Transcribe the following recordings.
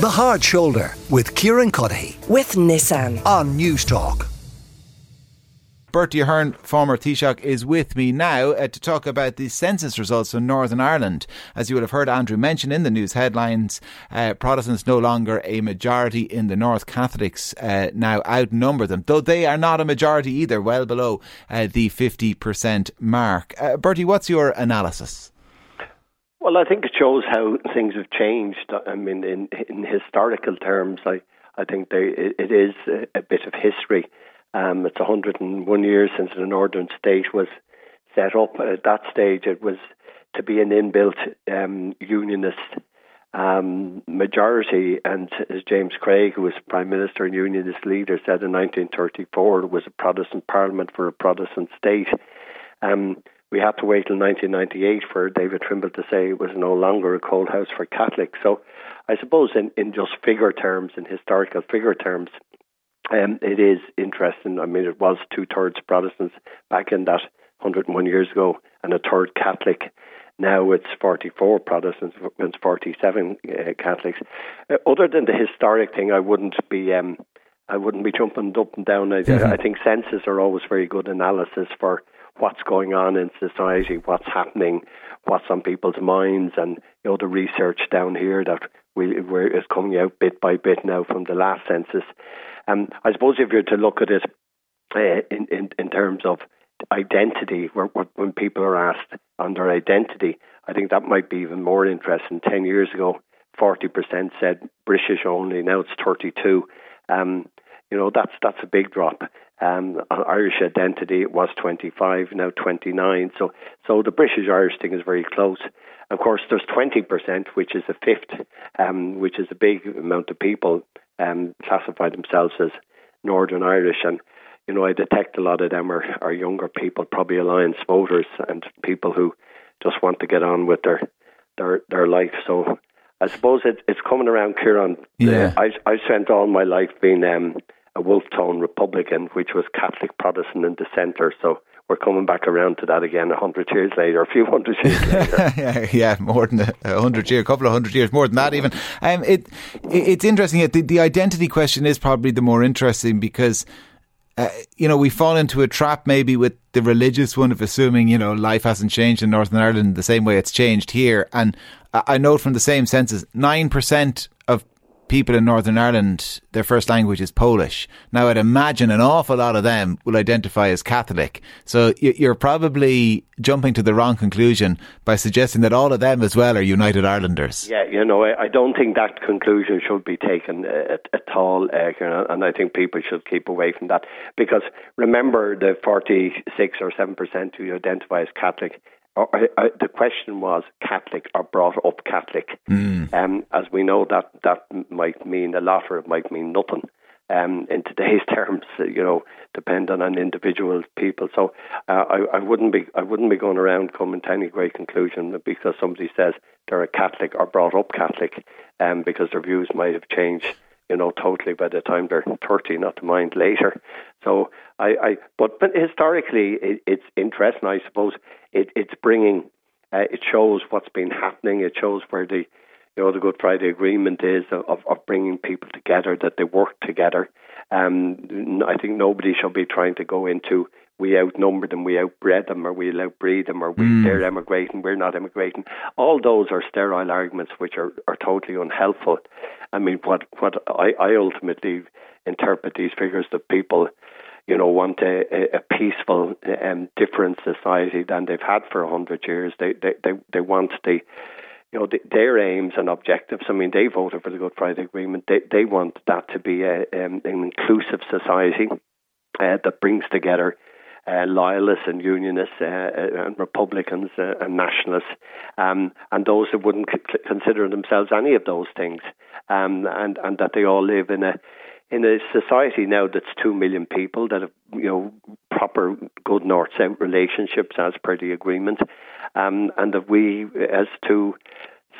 The Hard Shoulder with Kieran Cuddihy with Nissan on Newstalk. Bertie Ahern, former Taoiseach, is with me now uh, to talk about the census results in Northern Ireland. As you would have heard Andrew mention in the news headlines, uh, Protestants no longer a majority in the North. Catholics uh, now outnumber them, though they are not a majority either, well below uh, the 50% mark. Uh, Bertie, what's your analysis? Well, I think it shows how things have changed. I mean, in, in historical terms, I, I think they, it, is a, a bit of history. Um, it's 101 years since the Northern State was set up. At that stage, it was to be an inbuilt um, unionist um, majority. And as James Craig, who was Prime Minister and Unionist leader, said in 1934, it was a Protestant Parliament for a Protestant state. Um, we had to wait till 1998 for David Trimble to say it was no longer a cold house for Catholics. So I suppose in, in just figure terms, in historical figure terms, um, it is interesting. I mean, it was two thirds Protestants back in that 101 years ago and a third Catholic. Now it's 44 Protestants and 47 uh, Catholics. Uh, other than the historic thing, I wouldn't be. Um, I wouldn't be jumping up and down. I, mm-hmm. I think census are always very good analysis for what's going on in society, what's happening, what's on people's minds, and you know the research down here that we is coming out bit by bit now from the last census. And um, I suppose if you're to look at it uh, in, in in terms of identity, where, when people are asked on their identity, I think that might be even more interesting. Ten years ago, forty percent said British only. Now it's thirty-two. Um, you know that's that's a big drop. Um, Irish identity, was 25, now 29. So, so the British Irish thing is very close. Of course, there's 20%, which is a fifth, um, which is a big amount of people um, classify themselves as Northern Irish. And, you know, I detect a lot of them are, are younger people, probably alliance voters and people who just want to get on with their their, their life. So I suppose it, it's coming around, Kieran. Yeah. Uh, I, I spent all my life being um, a Wolfe Tone Republican, which was Catholic Protestant the centre. So we're coming back around to that again a hundred years later, a few hundred years later. yeah, yeah, more than a hundred years, a couple of hundred years, more than that even. Um, it, it it's interesting. The, the identity question is probably the more interesting because. Uh, you know, we fall into a trap maybe with the religious one of assuming, you know, life hasn't changed in Northern Ireland the same way it's changed here. And I note from the same census, 9% of people in Northern Ireland, their first language is Polish. Now, I'd imagine an awful lot of them will identify as Catholic. So you're probably jumping to the wrong conclusion by suggesting that all of them as well are United Irelanders. Yeah, you know, I don't think that conclusion should be taken uh, at, at all, uh, and I think people should keep away from that because remember the 46 or 7% who identify as Catholic I, I, the question was Catholic or brought up Catholic. Mm. Um, as we know, that that might mean a lot or it might mean nothing. Um, in today's terms, you know, depending on individual people. So uh, I, I wouldn't be I wouldn't be going around coming to any great conclusion because somebody says they're a Catholic or brought up Catholic, um, because their views might have changed you know, totally by the time they're 30, not to mind later. So I, I but, but historically, it, it's interesting, I suppose. It, it's bringing, uh, it shows what's been happening. It shows where the, you know, the Good Friday Agreement is of, of bringing people together, that they work together. Um, I think nobody should be trying to go into we outnumber them, we outbred them, or we outbreed them, or we, mm. they're emigrating, we're not emigrating. All those are sterile arguments which are, are totally unhelpful. I mean, what, what I, I ultimately interpret these figures that people, you know, want a, a peaceful, um, different society than they've had for a hundred years. They, they, they, they want the, you know, the, their aims and objectives. I mean, they voted for the Good Friday Agreement. They, they want that to be a, um, an inclusive society uh, that brings together uh, loyalists and unionists uh, uh, and Republicans uh, and nationalists, um, and those that wouldn't c- consider themselves any of those things, um, and and that they all live in a in a society now that's two million people that have you know proper good north south relationships as per the agreement, um, and that we as two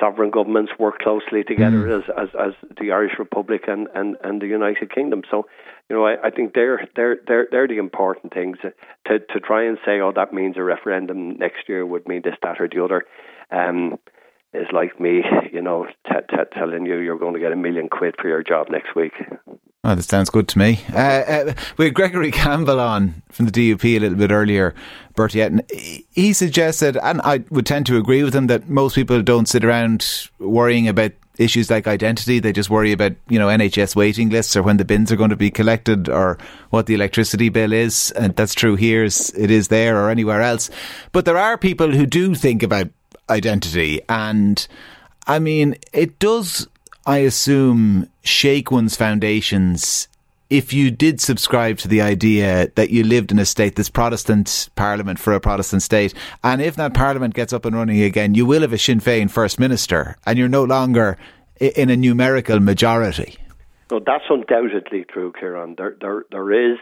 sovereign governments work closely together mm. as, as, as the Irish Republic and, and, and the United Kingdom. So, you know, I, I think they're they're they're they're the important things. To to try and say, oh, that means a referendum next year would mean this, that, or the other. Um, is like me, you know, t- t- telling you you're going to get a million quid for your job next week. Oh, that sounds good to me. Uh, uh, we had Gregory Campbell on from the DUP a little bit earlier, Bertie Etten. He suggested, and I would tend to agree with him, that most people don't sit around worrying about issues like identity. They just worry about, you know, NHS waiting lists or when the bins are going to be collected or what the electricity bill is. And that's true here it is there or anywhere else. But there are people who do think about identity. And I mean, it does, I assume, shake one's foundations if you did subscribe to the idea that you lived in a state that's Protestant parliament for a Protestant state, and if that parliament gets up and running again, you will have a Sinn Féin first minister, and you're no longer in a numerical majority. No, that's undoubtedly true, Kieran. There, there, there is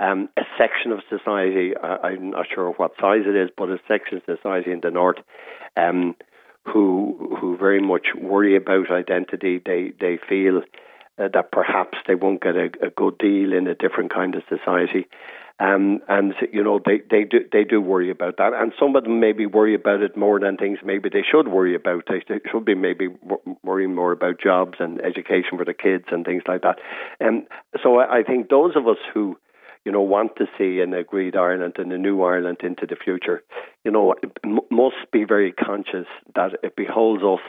um, a section of society. I, am not sure what size it is, but a section of society in the north um, who who very much worry about identity. They they feel uh, that perhaps they won't get a, a, good deal in a different kind of society. Um, and you know they, they do they do worry about that, and some of them maybe worry about it more than things maybe they should worry about. They, they should be maybe worrying more about jobs and education for the kids and things like that. And um, so I think those of us who you know, want to see an agreed Ireland and a new Ireland into the future, you know, must be very conscious that it beholds us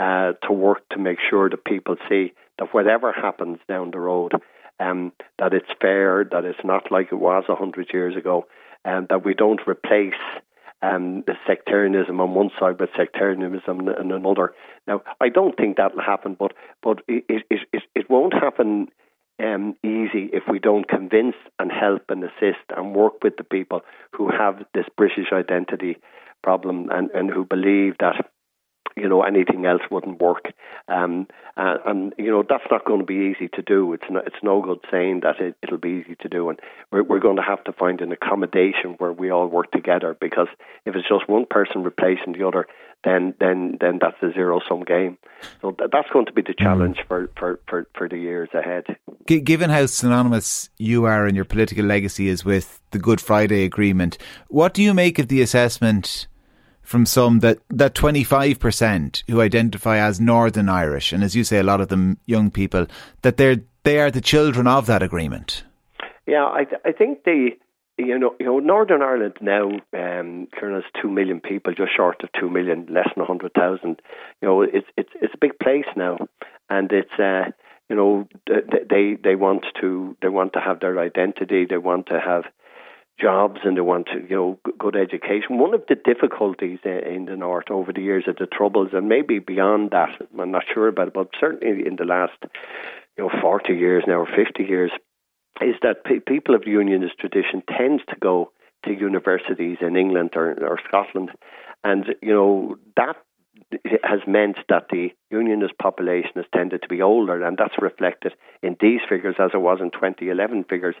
uh, to work to make sure that people see that whatever happens down the road, um, that it's fair, that it's not like it was a hundred years ago, and that we don't replace um, the sectarianism on one side with sectarianism on another. Now, I don't think that'll happen, but but it it it, it won't happen um, easy if we don't convince and help and assist and work with the people who have this British identity problem and, and who believe that you know anything else wouldn't work. Um, and, and, you know that's not going to be easy to do. It's no, it's no good saying that it, will be easy to do, and we're, we're going to have to find an accommodation where we all work together. Because if it's just one person replacing the other, then then then that's a zero sum game. So th- that's going to be the mm. challenge mm. for, for, for, for the years ahead. G- given how synonymous you are and your political legacy is with the Good Friday Agreement, what do you make of the assessment? from some that that 25% who identify as Northern Irish, and as you say, a lot of them young people, that they're they are the children of that agreement. Yeah, I th- I think the you know you know Northern Ireland now um, has two million people, just short of two million, less than hundred thousand. You know, it's it's it's a big place now, and it's. Uh, you know, they they want to they want to have their identity. They want to have jobs and they want to, you know, good education. One of the difficulties in the north over the years of the troubles, and maybe beyond that, I'm not sure about it, but certainly in the last, you know, 40 years now or 50 years, is that people of the unionist tradition tends to go to universities in England or, or Scotland, and you know that has meant that the unionist population has tended to be older, and that's reflected in these figures as it was in 2011 figures.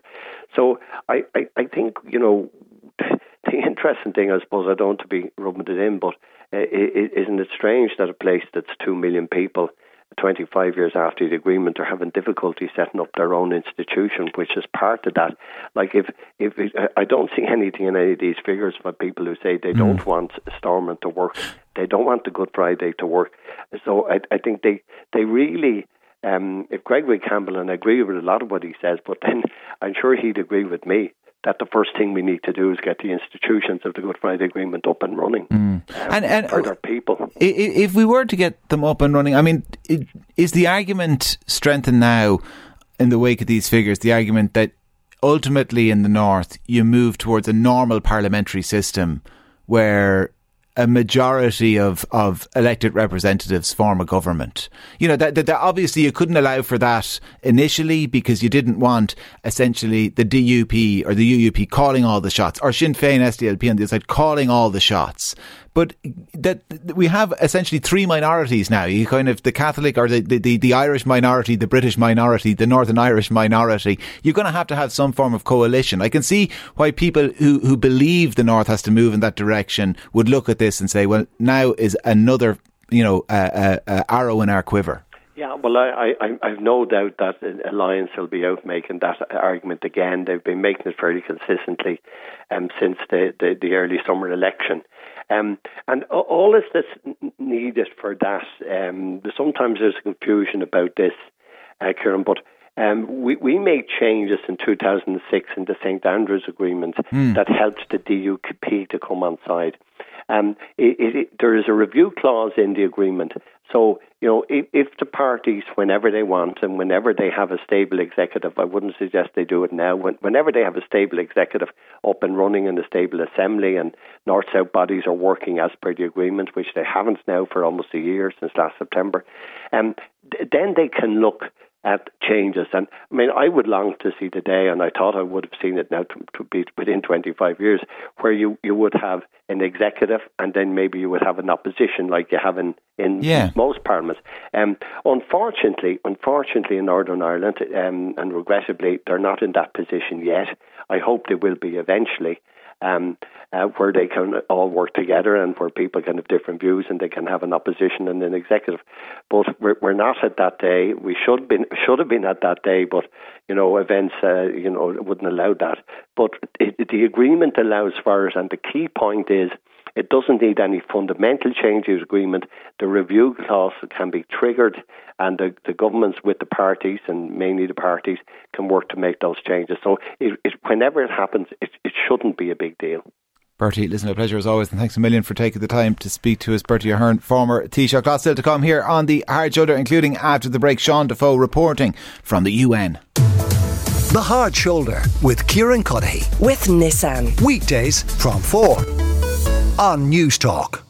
So I, I, I think, you know, the interesting thing, I suppose, I don't want to be rubbing it in, but uh, isn't it strange that a place that's 2 million people 25 years after the agreement are having difficulty setting up their own institution, which is part of that. Like if if I don't see anything in any of these figures for people who say they mm. don't want Stormont to work, they don't want the Good Friday to work. So I, I think they they really. Um, if Gregory Campbell, and I agree with a lot of what he says, but then I'm sure he'd agree with me that the first thing we need to do is get the institutions of the Good Friday Agreement up and running mm. um, and, and for their people. If we were to get them up and running, I mean, is the argument strengthened now in the wake of these figures? The argument that ultimately in the north you move towards a normal parliamentary system where a majority of, of elected representatives form a government. You know, that, that, that, obviously you couldn't allow for that initially because you didn't want essentially the DUP or the UUP calling all the shots or Sinn Féin SDLP on the other side calling all the shots but that we have essentially three minorities now. You kind of the Catholic or the, the, the, Irish minority, the British minority, the Northern Irish minority. You're going to have to have some form of coalition. I can see why people who, who believe the North has to move in that direction would look at this and say, well, now is another, you know, uh, uh, uh, arrow in our quiver. Yeah, well, I, I, I've no doubt that Alliance will be out making that argument again. They've been making it fairly consistently um, since the, the, the early summer election. Um, and all is that's needed for that. Um, sometimes there's confusion about this, uh, Kieran, but um, we, we made changes in 2006 in the St Andrews Agreement mm. that helped the DUP to come on side. Um, it, it, there is a review clause in the agreement. So, you know, if, if, the parties, whenever they want and whenever they have a stable executive, I wouldn't suggest they do it now, when, whenever they have a stable executive up and running in a stable assembly and north south bodies are working as per the agreement, which they haven't now for almost a year since last September, um, then they can look at changes. And I mean, I would long to see the day, and I thought I would have seen it now to, to be within 25 years, where you, you would have an executive and then maybe you would have an opposition like you have in, in yeah. most parliaments. Um, unfortunately, unfortunately in Northern Ireland, um, and regrettably, they're not in that position yet. I hope they will be eventually um, uh, where they can all work together and where people can have different views and they can have an opposition and an executive. But we're, we're not at that day. We should been should have been at that day, but you know events uh, you know wouldn't allow that. But it, the agreement allows for it, and the key point is it doesn't need any fundamental change to the agreement. The review clause can be triggered, and the, the governments with the parties, and mainly the parties, can work to make those changes. So it, it, whenever it happens, it, it shouldn't be a big deal. Bertie, listen, a pleasure as always, and thanks a million for taking the time to speak to us. Bertie Ahern, former Taoiseach. Lots still to come here on the Hard Shoulder, including after the break, Sean Defoe reporting from the UN. The Hard Shoulder with Kieran Cuddihy. With Nissan. Weekdays from 4 on Newstalk.